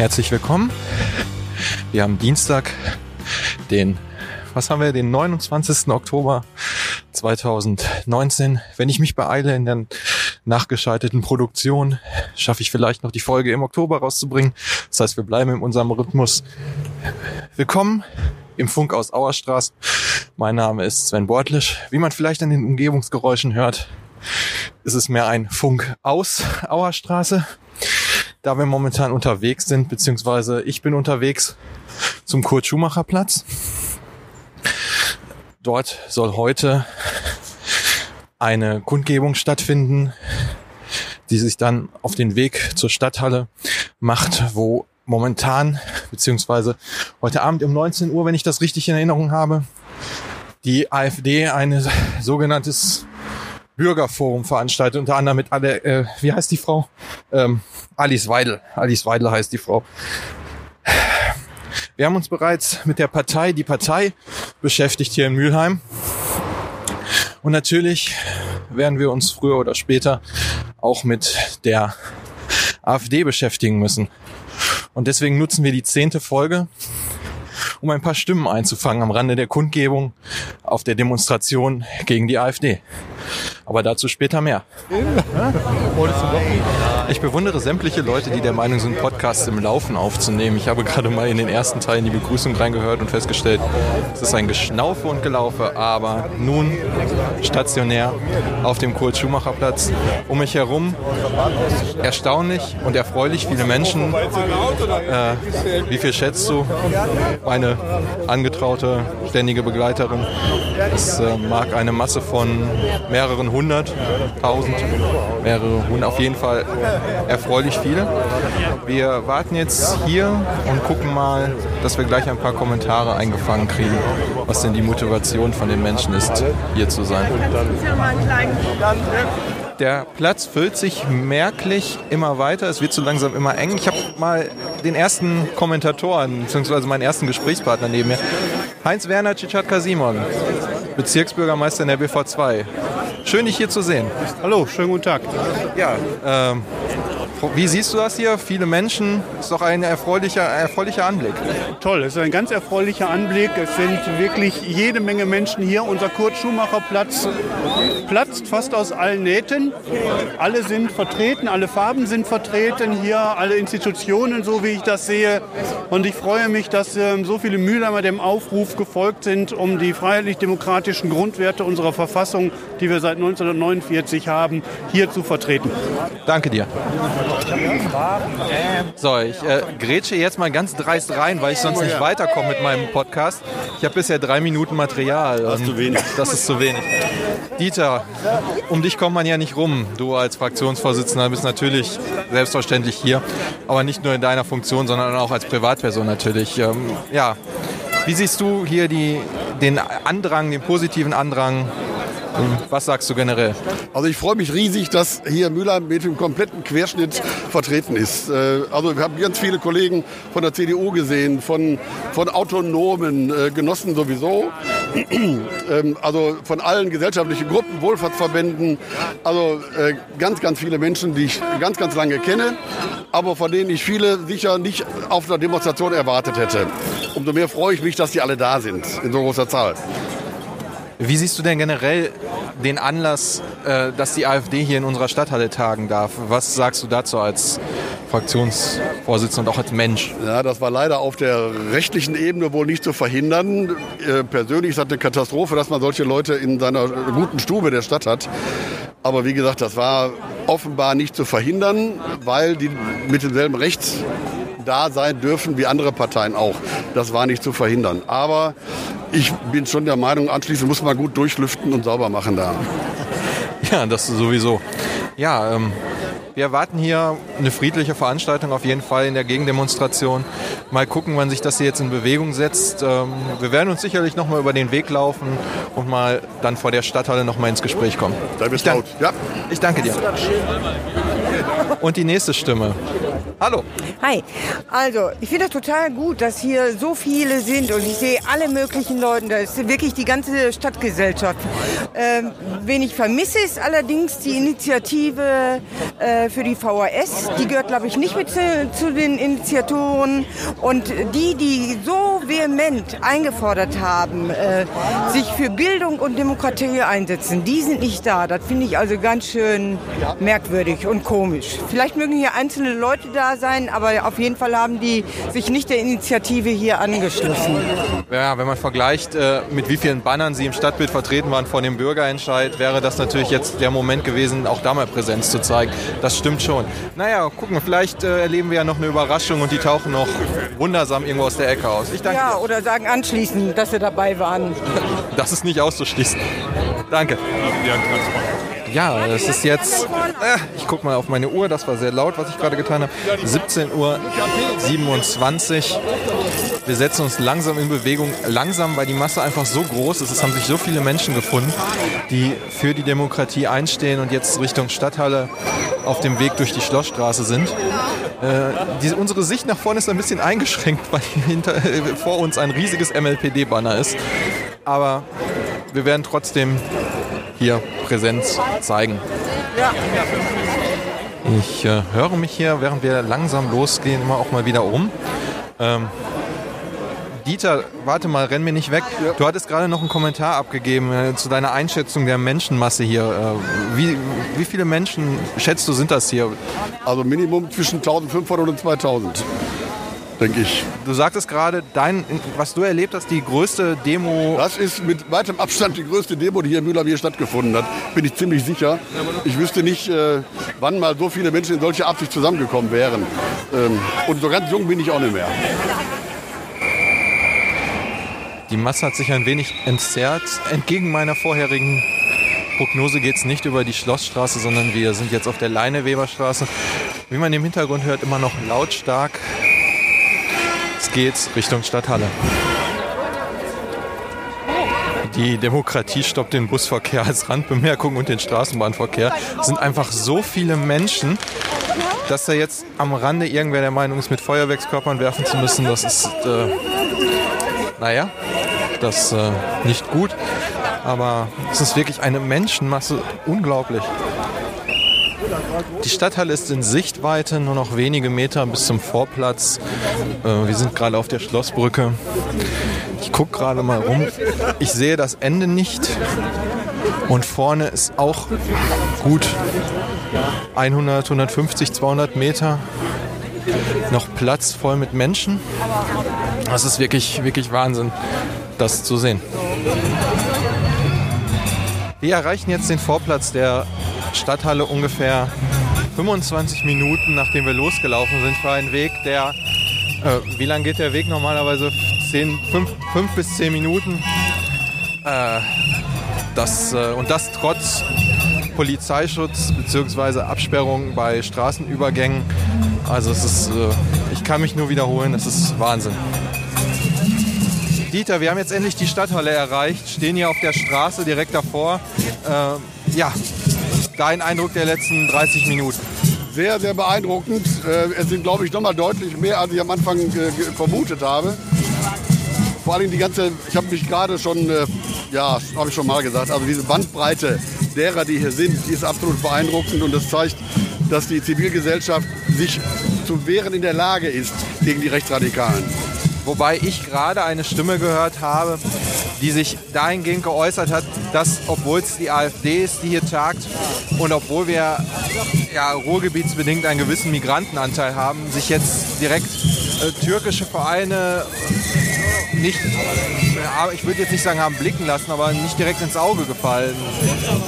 Herzlich willkommen. Wir haben Dienstag, den, was haben wir, den 29. Oktober 2019. Wenn ich mich beeile in der nachgeschalteten Produktion, schaffe ich vielleicht noch die Folge im Oktober rauszubringen. Das heißt, wir bleiben in unserem Rhythmus. Willkommen im Funk aus Auerstraß. Mein Name ist Sven Bortlisch. Wie man vielleicht an den Umgebungsgeräuschen hört, ist es mehr ein Funk aus Auerstraße da wir momentan unterwegs sind, beziehungsweise ich bin unterwegs zum Kurt-Schumacher-Platz. Dort soll heute eine Kundgebung stattfinden, die sich dann auf den Weg zur Stadthalle macht, wo momentan, beziehungsweise heute Abend um 19 Uhr, wenn ich das richtig in Erinnerung habe, die AfD ein sogenanntes Bürgerforum veranstaltet, unter anderem mit alle, äh, wie heißt die Frau? Ähm, Alice Weidel. Alice Weidel heißt die Frau. Wir haben uns bereits mit der Partei, die Partei beschäftigt hier in Mülheim. Und natürlich werden wir uns früher oder später auch mit der AfD beschäftigen müssen. Und deswegen nutzen wir die zehnte Folge, um ein paar Stimmen einzufangen am Rande der Kundgebung auf der Demonstration gegen die AfD. Aber dazu später mehr. Ich bewundere sämtliche Leute, die der Meinung sind, Podcasts im Laufen aufzunehmen. Ich habe gerade mal in den ersten Teilen die Begrüßung reingehört und festgestellt, es ist ein Geschnaufe und Gelaufe, aber nun stationär auf dem Kurt-Schumacher-Platz. Um mich herum erstaunlich und erfreulich viele Menschen. Äh, wie viel schätzt du? Meine angetraute, ständige Begleiterin. Es äh, mag eine Masse von mehreren hundert, tausend, mehrere hundert, auf jeden Fall erfreulich viele. Wir warten jetzt hier und gucken mal, dass wir gleich ein paar Kommentare eingefangen kriegen, was denn die Motivation von den Menschen ist, hier zu sein. Der Platz füllt sich merklich immer weiter. Es wird so langsam immer eng. Ich habe mal den ersten Kommentatoren, beziehungsweise meinen ersten Gesprächspartner neben mir. Heinz-Werner Cicciatka-Simon, Bezirksbürgermeister in der BV2. Schön, dich hier zu sehen. Hallo, schönen guten Tag. Ja, ähm, wie siehst du das hier? Viele Menschen, ist doch ein erfreulicher, erfreulicher Anblick. Toll, es ist ein ganz erfreulicher Anblick. Es sind wirklich jede Menge Menschen hier. Unser Kurt-Schumacher-Platz platzt fast aus allen Nähten. Alle sind vertreten, alle Farben sind vertreten hier, alle Institutionen, so wie ich das sehe. Und ich freue mich, dass ähm, so viele Mühlheimer dem Aufruf gefolgt sind, um die freiheitlich-demokratischen Grundwerte unserer Verfassung, die wir seit 1949 haben, hier zu vertreten. Danke dir. So, ich äh, grätsche jetzt mal ganz dreist rein, weil ich sonst nicht weiterkomme mit meinem Podcast. Ich habe bisher drei Minuten Material. Das ist zu wenig. Das ist zu wenig. Dieter, um dich kommt man ja nicht rum. Du als Fraktionsvorsitzender bist natürlich selbstverständlich hier, aber nicht nur in deiner Funktion, sondern auch als Privatperson natürlich. Ähm, ja, wie siehst du hier die, den Andrang, den positiven Andrang was sagst du generell? Also ich freue mich riesig, dass hier Mülheim mit dem kompletten Querschnitt vertreten ist. Äh, also wir haben ganz viele Kollegen von der CDU gesehen, von, von autonomen äh, Genossen sowieso, ähm, also von allen gesellschaftlichen Gruppen, Wohlfahrtsverbänden, also äh, ganz, ganz viele Menschen, die ich ganz, ganz lange kenne, aber von denen ich viele sicher nicht auf einer Demonstration erwartet hätte. Umso mehr freue ich mich, dass die alle da sind, in so großer Zahl. Wie siehst du denn generell den Anlass, äh, dass die AfD hier in unserer Stadthalle tagen darf? Was sagst du dazu als Fraktionsvorsitzender und auch als Mensch? Ja, das war leider auf der rechtlichen Ebene wohl nicht zu verhindern. Äh, persönlich ist das eine Katastrophe, dass man solche Leute in seiner guten Stube der Stadt hat. Aber wie gesagt, das war offenbar nicht zu verhindern, weil die mit demselben Recht da sein dürfen wie andere Parteien auch. Das war nicht zu verhindern. Aber ich bin schon der Meinung, anschließend muss man gut durchlüften und sauber machen da. Ja, das sowieso. Ja, ähm, wir erwarten hier eine friedliche Veranstaltung auf jeden Fall in der Gegendemonstration. Mal gucken, wann sich das hier jetzt in Bewegung setzt. Ähm, wir werden uns sicherlich noch mal über den Weg laufen und mal dann vor der Stadthalle noch mal ins Gespräch kommen. Da bist laut. Ja. Ich danke dir. Und die nächste Stimme. Hallo. Hi. Also, ich finde das total gut, dass hier so viele sind und ich sehe alle möglichen Leute. Da ist wirklich die ganze Stadtgesellschaft. Ähm, wen ich vermisse, ist allerdings die Initiative äh, für die VHS. Die gehört, glaube ich, nicht mit zu, zu den Initiatoren. Und die, die so vehement eingefordert haben, äh, sich für Bildung und Demokratie einsetzen, die sind nicht da. Das finde ich also ganz schön merkwürdig und komisch. Vielleicht mögen hier einzelne Leute da sein, aber auf jeden Fall haben die sich nicht der Initiative hier angeschlossen. Ja, wenn man vergleicht, äh, mit wie vielen Bannern sie im Stadtbild vertreten waren vor dem Bürgerentscheid, wäre das natürlich jetzt der Moment gewesen, auch da mal Präsenz zu zeigen. Das stimmt schon. Naja, gucken vielleicht äh, erleben wir ja noch eine Überraschung und die tauchen noch wundersam irgendwo aus der Ecke aus. Ich danke. Ja, oder sagen anschließend, dass sie dabei waren. Das ist nicht auszuschließen. Danke. Ja, es ist jetzt, äh, ich gucke mal auf meine Uhr, das war sehr laut, was ich gerade getan habe. 17 Uhr 27. Wir setzen uns langsam in Bewegung. Langsam, weil die Masse einfach so groß ist. Es haben sich so viele Menschen gefunden, die für die Demokratie einstehen und jetzt Richtung Stadthalle auf dem Weg durch die Schlossstraße sind. Äh, die, unsere Sicht nach vorne ist ein bisschen eingeschränkt, weil hinter, äh, vor uns ein riesiges MLPD-Banner ist. Aber wir werden trotzdem hier Präsenz zeigen. Ich äh, höre mich hier, während wir langsam losgehen, immer auch mal wieder um. Ähm, Dieter, warte mal, renn mir nicht weg. Du hattest gerade noch einen Kommentar abgegeben äh, zu deiner Einschätzung der Menschenmasse hier. Äh, wie, wie viele Menschen schätzt du sind das hier? Also Minimum zwischen 1500 und 2000, denke ich. Du sagtest gerade, dein, was du erlebt hast, die größte Demo. Das ist mit weitem Abstand die größte Demo, die hier in Mühlheim hier stattgefunden hat. Bin ich ziemlich sicher. Ich wüsste nicht, äh, wann mal so viele Menschen in solcher Absicht zusammengekommen wären. Ähm, und so ganz jung bin ich auch nicht mehr. Die Masse hat sich ein wenig entzerrt. Entgegen meiner vorherigen Prognose geht es nicht über die Schlossstraße, sondern wir sind jetzt auf der Leineweberstraße. Wie man im Hintergrund hört, immer noch lautstark. Es geht Richtung Stadthalle. Die Demokratie stoppt den Busverkehr als Randbemerkung und den Straßenbahnverkehr. Es sind einfach so viele Menschen, dass da jetzt am Rande irgendwer der Meinung ist, mit Feuerwerkskörpern werfen zu müssen. Das ist, äh, naja, das äh, nicht gut. Aber es ist wirklich eine Menschenmasse, unglaublich. Die Stadthalle ist in Sichtweite, nur noch wenige Meter bis zum Vorplatz. Äh, wir sind gerade auf der Schlossbrücke. Ich gucke gerade mal rum. Ich sehe das Ende nicht. Und vorne ist auch gut 100, 150, 200 Meter noch Platz voll mit Menschen. Das ist wirklich, wirklich Wahnsinn, das zu sehen. Wir erreichen jetzt den Vorplatz der Stadthalle ungefähr 25 Minuten, nachdem wir losgelaufen sind für einen Weg, der, äh, wie lang geht der Weg normalerweise? 10, 5, 5 bis 10 Minuten. Äh, das, äh, und das trotz Polizeischutz bzw. Absperrung bei Straßenübergängen. Also es ist, äh, ich kann mich nur wiederholen, es ist Wahnsinn. Dieter, wir haben jetzt endlich die Stadthalle erreicht, stehen hier auf der Straße direkt davor. Äh, ja, dein Eindruck der letzten 30 Minuten? Sehr, sehr beeindruckend. Äh, es sind, glaube ich, noch mal deutlich mehr, als ich am Anfang vermutet habe. Vor allem die ganze, ich habe mich gerade schon, äh, ja, habe ich schon mal gesagt, also diese Bandbreite derer, die hier sind, die ist absolut beeindruckend und das zeigt, dass die Zivilgesellschaft sich zu wehren in der Lage ist gegen die Rechtsradikalen. Wobei ich gerade eine Stimme gehört habe, die sich dahingehend geäußert hat, dass obwohl es die AfD ist, die hier tagt und obwohl wir ja, ruhrgebietsbedingt einen gewissen Migrantenanteil haben, sich jetzt direkt äh, türkische Vereine nicht, ich würde jetzt nicht sagen haben blicken lassen, aber nicht direkt ins Auge gefallen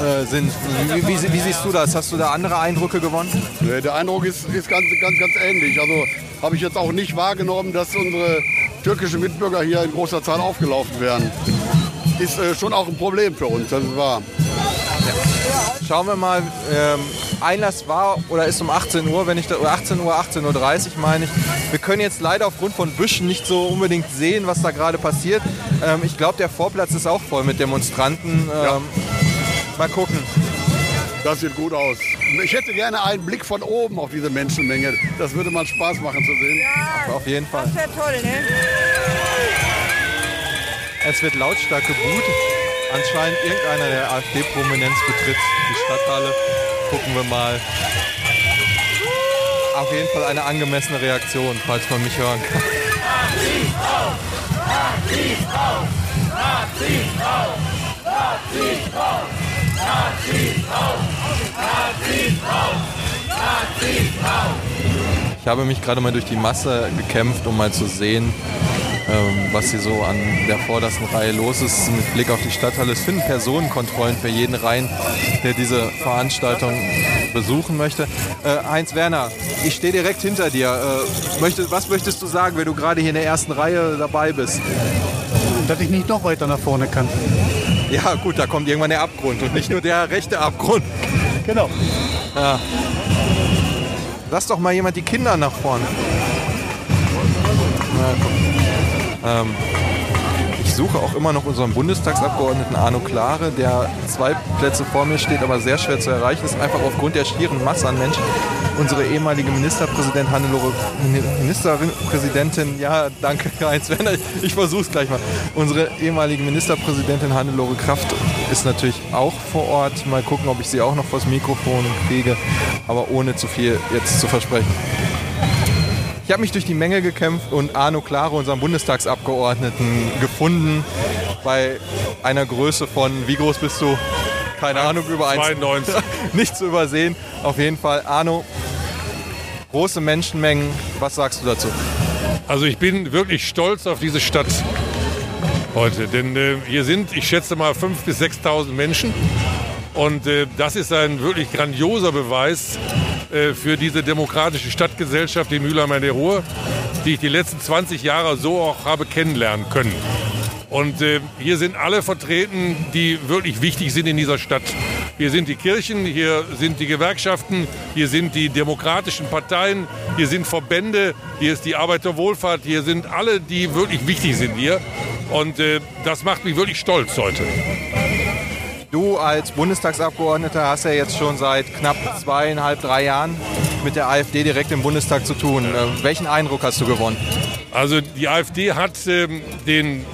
äh, sind. Wie, wie, wie, siehst du das? Hast du da andere Eindrücke gewonnen? Der Eindruck ist, ist ganz, ganz, ganz ähnlich. Also habe ich jetzt auch nicht wahrgenommen, dass unsere türkischen Mitbürger hier in großer Zahl aufgelaufen wären. Ist äh, schon auch ein Problem für uns, das ist wahr. Ja. Schauen wir mal, ähm, Einlass war oder ist um 18 Uhr, wenn ich da, 18 Uhr, 18.30 Uhr meine ich. Wir können jetzt leider aufgrund von Büschen nicht so unbedingt sehen, was da gerade passiert. Ähm, ich glaube, der Vorplatz ist auch voll mit Demonstranten. Ähm, Ja. Mal gucken. Das sieht gut aus. ich hätte gerne einen Blick von oben auf diese Menschenmenge. Das würde mal Spaß machen zu sehen. Ja, Auf jeden Fall. das wäre toll, ne? Es wird lautstark geboot. Anscheinend irgendeiner der AfD-Prominenz betritt die Stadthalle. Gucken wir mal. Auf jeden Fall eine angemessene Reaktion, falls man mich hören kann. Ich habe mich gerade mal durch die Masse gekämpft, um mal zu sehen, ähm, was hier so an der vordersten Reihe los ist mit Blick auf die Stadthalle. Es finden Personenkontrollen für jeden rein, der diese Veranstaltung besuchen möchte. Äh, Heinz Werner, ich stehe direkt hinter dir. Äh, möchte, was möchtest du sagen, wenn du gerade hier in der ersten Reihe dabei bist? Dass ich nicht noch weiter nach vorne kann. Ja gut, da kommt irgendwann der Abgrund und nicht nur der rechte Abgrund. Genau. Lass doch mal jemand die Kinder nach vorne. Na, guck. Ähm, ich suche auch immer noch unseren Bundestagsabgeordneten Arno Klare, der zwei Plätze vor mir steht, aber sehr schwer zu erreichen ist, einfach aufgrund der schieren Masse an Menschen. Unsere ehemalige Ministerpräsident Hannelore, Ministerpräsidentin, ja, danke Heinz Werner, ich versuch's gleich mal. Unsere ehemalige Ministerpräsidentin Hannelore Kraft ist natürlich auch vor Ort. Mal gucken, ob ich sie auch noch vors Mikrofon kriege, aber ohne zu viel jetzt zu versprechen. Ich habe mich durch die Menge gekämpft und Arno Klare, unseren Bundestagsabgeordneten, gefunden bei einer Größe von, wie groß bist du? Keine Ahnung, über 1. 92. Nicht zu übersehen. Auf jeden Fall, Arno, große Menschenmengen. Was sagst du dazu? Also ich bin wirklich stolz auf diese Stadt heute, denn äh, hier sind, ich schätze mal, 5.000 bis 6.000 Menschen und äh, das ist ein wirklich grandioser Beweis äh, für diese demokratische Stadtgesellschaft in Mülheim der Ruhr, die ich die letzten 20 Jahre so auch habe kennenlernen können. Und äh, hier sind alle vertreten, die wirklich wichtig sind in dieser Stadt. Hier sind die Kirchen, hier sind die Gewerkschaften, hier sind die demokratischen Parteien, hier sind Verbände, hier ist die Arbeiterwohlfahrt, hier sind alle, die wirklich wichtig sind hier. Und äh, das macht mich wirklich stolz heute. Du als Bundestagsabgeordneter hast ja jetzt schon seit knapp zweieinhalb, drei Jahren mit der AfD direkt im Bundestag zu tun. Äh, welchen Eindruck hast du gewonnen? Also die AfD hat ähm, den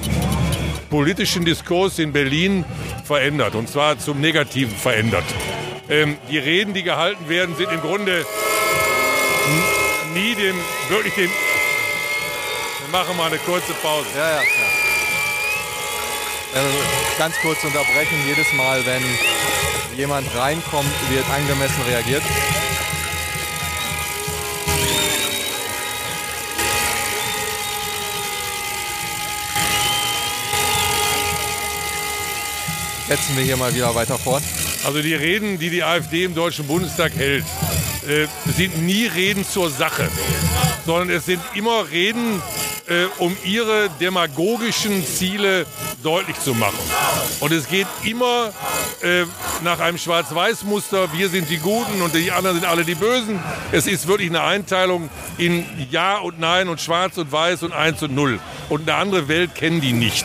politischen Diskurs in Berlin verändert und zwar zum Negativen verändert. Ähm, die Reden, die gehalten werden, sind im Grunde nie dem, wirklich dem... Wir machen mal eine kurze Pause. Ja, ja, ja. Also ganz kurz unterbrechen. Jedes Mal, wenn jemand reinkommt, wird angemessen reagiert. Setzen wir hier mal wieder weiter fort. Also die Reden, die die AfD im Deutschen Bundestag hält, äh, sind nie Reden zur Sache, sondern es sind immer Reden, äh, um ihre demagogischen Ziele deutlich zu machen. Und es geht immer äh, nach einem Schwarz-Weiß-Muster, wir sind die Guten und die anderen sind alle die Bösen. Es ist wirklich eine Einteilung in Ja und Nein und Schwarz und Weiß und Eins und Null. Und eine andere Welt kennen die nicht.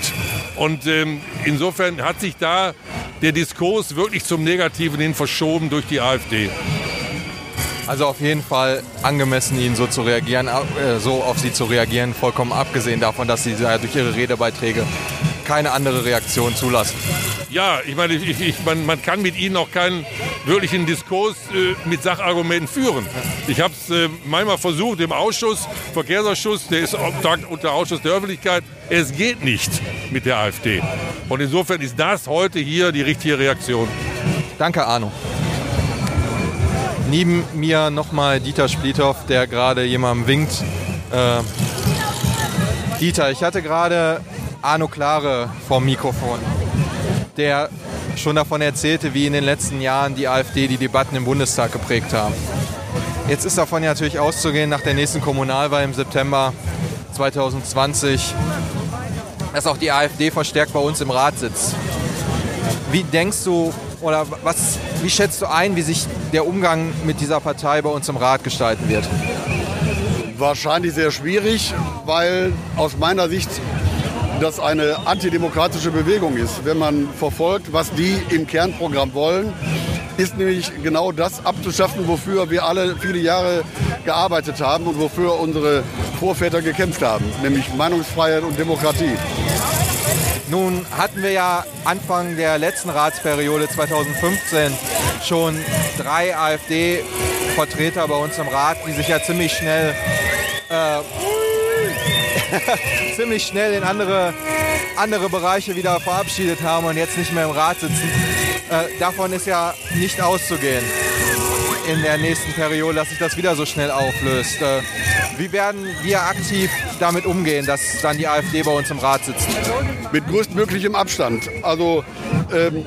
Und ähm, insofern hat sich da der Diskurs wirklich zum Negativen hin verschoben durch die AfD. Also auf jeden Fall angemessen, ihnen so zu reagieren, äh, so auf sie zu reagieren, vollkommen abgesehen davon, dass sie durch ihre Redebeiträge keine andere Reaktion zulassen. Ja, ich meine, ich, ich, man, man kann mit ihnen auch keinen wirklichen Diskurs äh, mit Sachargumenten führen. Ich habe es äh, manchmal versucht im Ausschuss, Verkehrsausschuss, der ist unter, unter Ausschuss der Öffentlichkeit. Es geht nicht mit der AfD. Und insofern ist das heute hier die richtige Reaktion. Danke, Arno. Neben mir nochmal Dieter Splithoff, der gerade jemandem winkt. Äh, Dieter, ich hatte gerade Arno Klare vom Mikrofon, der schon davon erzählte, wie in den letzten Jahren die AfD die Debatten im Bundestag geprägt haben. Jetzt ist davon natürlich auszugehen nach der nächsten Kommunalwahl im September 2020, dass auch die AfD verstärkt bei uns im Rat sitzt. Wie denkst du oder was, wie schätzt du ein, wie sich der Umgang mit dieser Partei bei uns im Rat gestalten wird? Wahrscheinlich sehr schwierig, weil aus meiner Sicht das eine antidemokratische Bewegung ist. Wenn man verfolgt, was die im Kernprogramm wollen, ist nämlich genau das abzuschaffen, wofür wir alle viele Jahre gearbeitet haben und wofür unsere Vorväter gekämpft haben, nämlich Meinungsfreiheit und Demokratie. Nun hatten wir ja Anfang der letzten Ratsperiode 2015 schon drei AfD-Vertreter bei uns im Rat, die sich ja ziemlich schnell äh, ziemlich schnell in andere, andere Bereiche wieder verabschiedet haben und jetzt nicht mehr im Rat sitzen. Äh, davon ist ja nicht auszugehen in der nächsten Periode, dass sich das wieder so schnell auflöst. Äh, wie werden wir aktiv damit umgehen, dass dann die AfD bei uns im Rat sitzt? Mit größtmöglichem Abstand. Also ähm,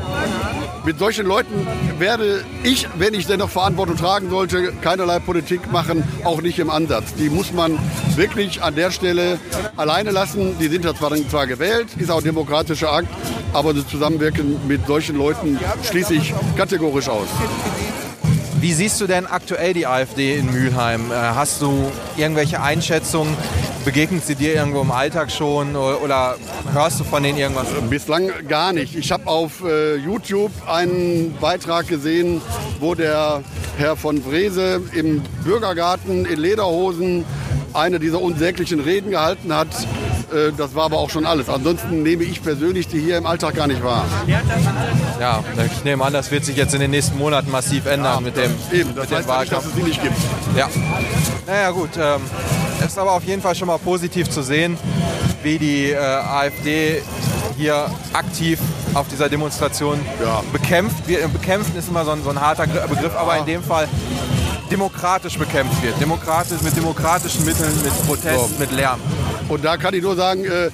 mit solchen Leuten werde ich, wenn ich denn noch Verantwortung tragen sollte, keinerlei Politik machen, auch nicht im Ansatz. Die muss man wirklich an der Stelle alleine lassen. Die sind ja zwar, zwar gewählt, ist auch ein demokratischer Akt, aber das Zusammenwirken mit solchen Leuten schließe ich kategorisch aus. Wie siehst du denn aktuell die AfD in Mülheim? Äh, hast du irgendwelche Einschätzungen? Begegnet sie dir irgendwo im Alltag schon oder hörst du von denen irgendwas? Bislang gar nicht. Ich habe auf äh, YouTube einen Beitrag gesehen, wo der Herr von Vrese im Bürgergarten in Lederhosen eine dieser unsäglichen Reden gehalten hat. Äh, das war aber auch schon alles. Ansonsten nehme ich persönlich die hier im Alltag gar nicht wahr. Ja, ich nehme an, das wird sich jetzt in den nächsten Monaten massiv ändern ja, mit dem, eben, mit dem Wahlkampf. Nicht, dass es sie nicht gibt. Ja. Naja gut, ähm, es ist aber auf jeden Fall schon mal positiv zu sehen, wie die äh, AfD hier aktiv auf dieser Demonstration ja. bekämpft. Wir, bekämpfen ist immer so ein, so ein harter Begriff, aber in dem Fall demokratisch bekämpft wird. Demokratisch, mit demokratischen Mitteln, mit Protest, so. mit Lärm. Und da kann ich nur sagen, äh,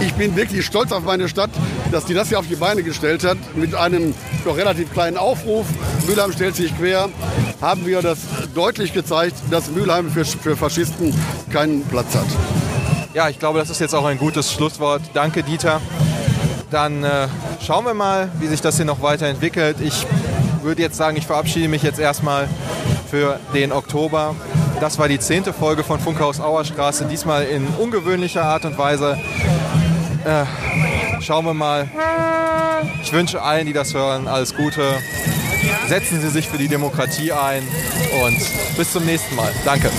ich bin wirklich stolz auf meine Stadt, dass die das hier auf die Beine gestellt hat. Mit einem doch relativ kleinen Aufruf, Mülheim stellt sich quer, haben wir das deutlich gezeigt, dass Mülheim für, für Faschisten keinen Platz hat. Ja, ich glaube, das ist jetzt auch ein gutes Schlusswort. Danke, Dieter. Dann äh, schauen wir mal, wie sich das hier noch weiterentwickelt. Ich würde jetzt sagen, ich verabschiede mich jetzt erstmal für den Oktober. Das war die zehnte Folge von Funkhaus Auerstraße, diesmal in ungewöhnlicher Art und Weise. Äh, schauen wir mal. Ich wünsche allen, die das hören, alles Gute. Setzen Sie sich für die Demokratie ein und bis zum nächsten Mal. Danke.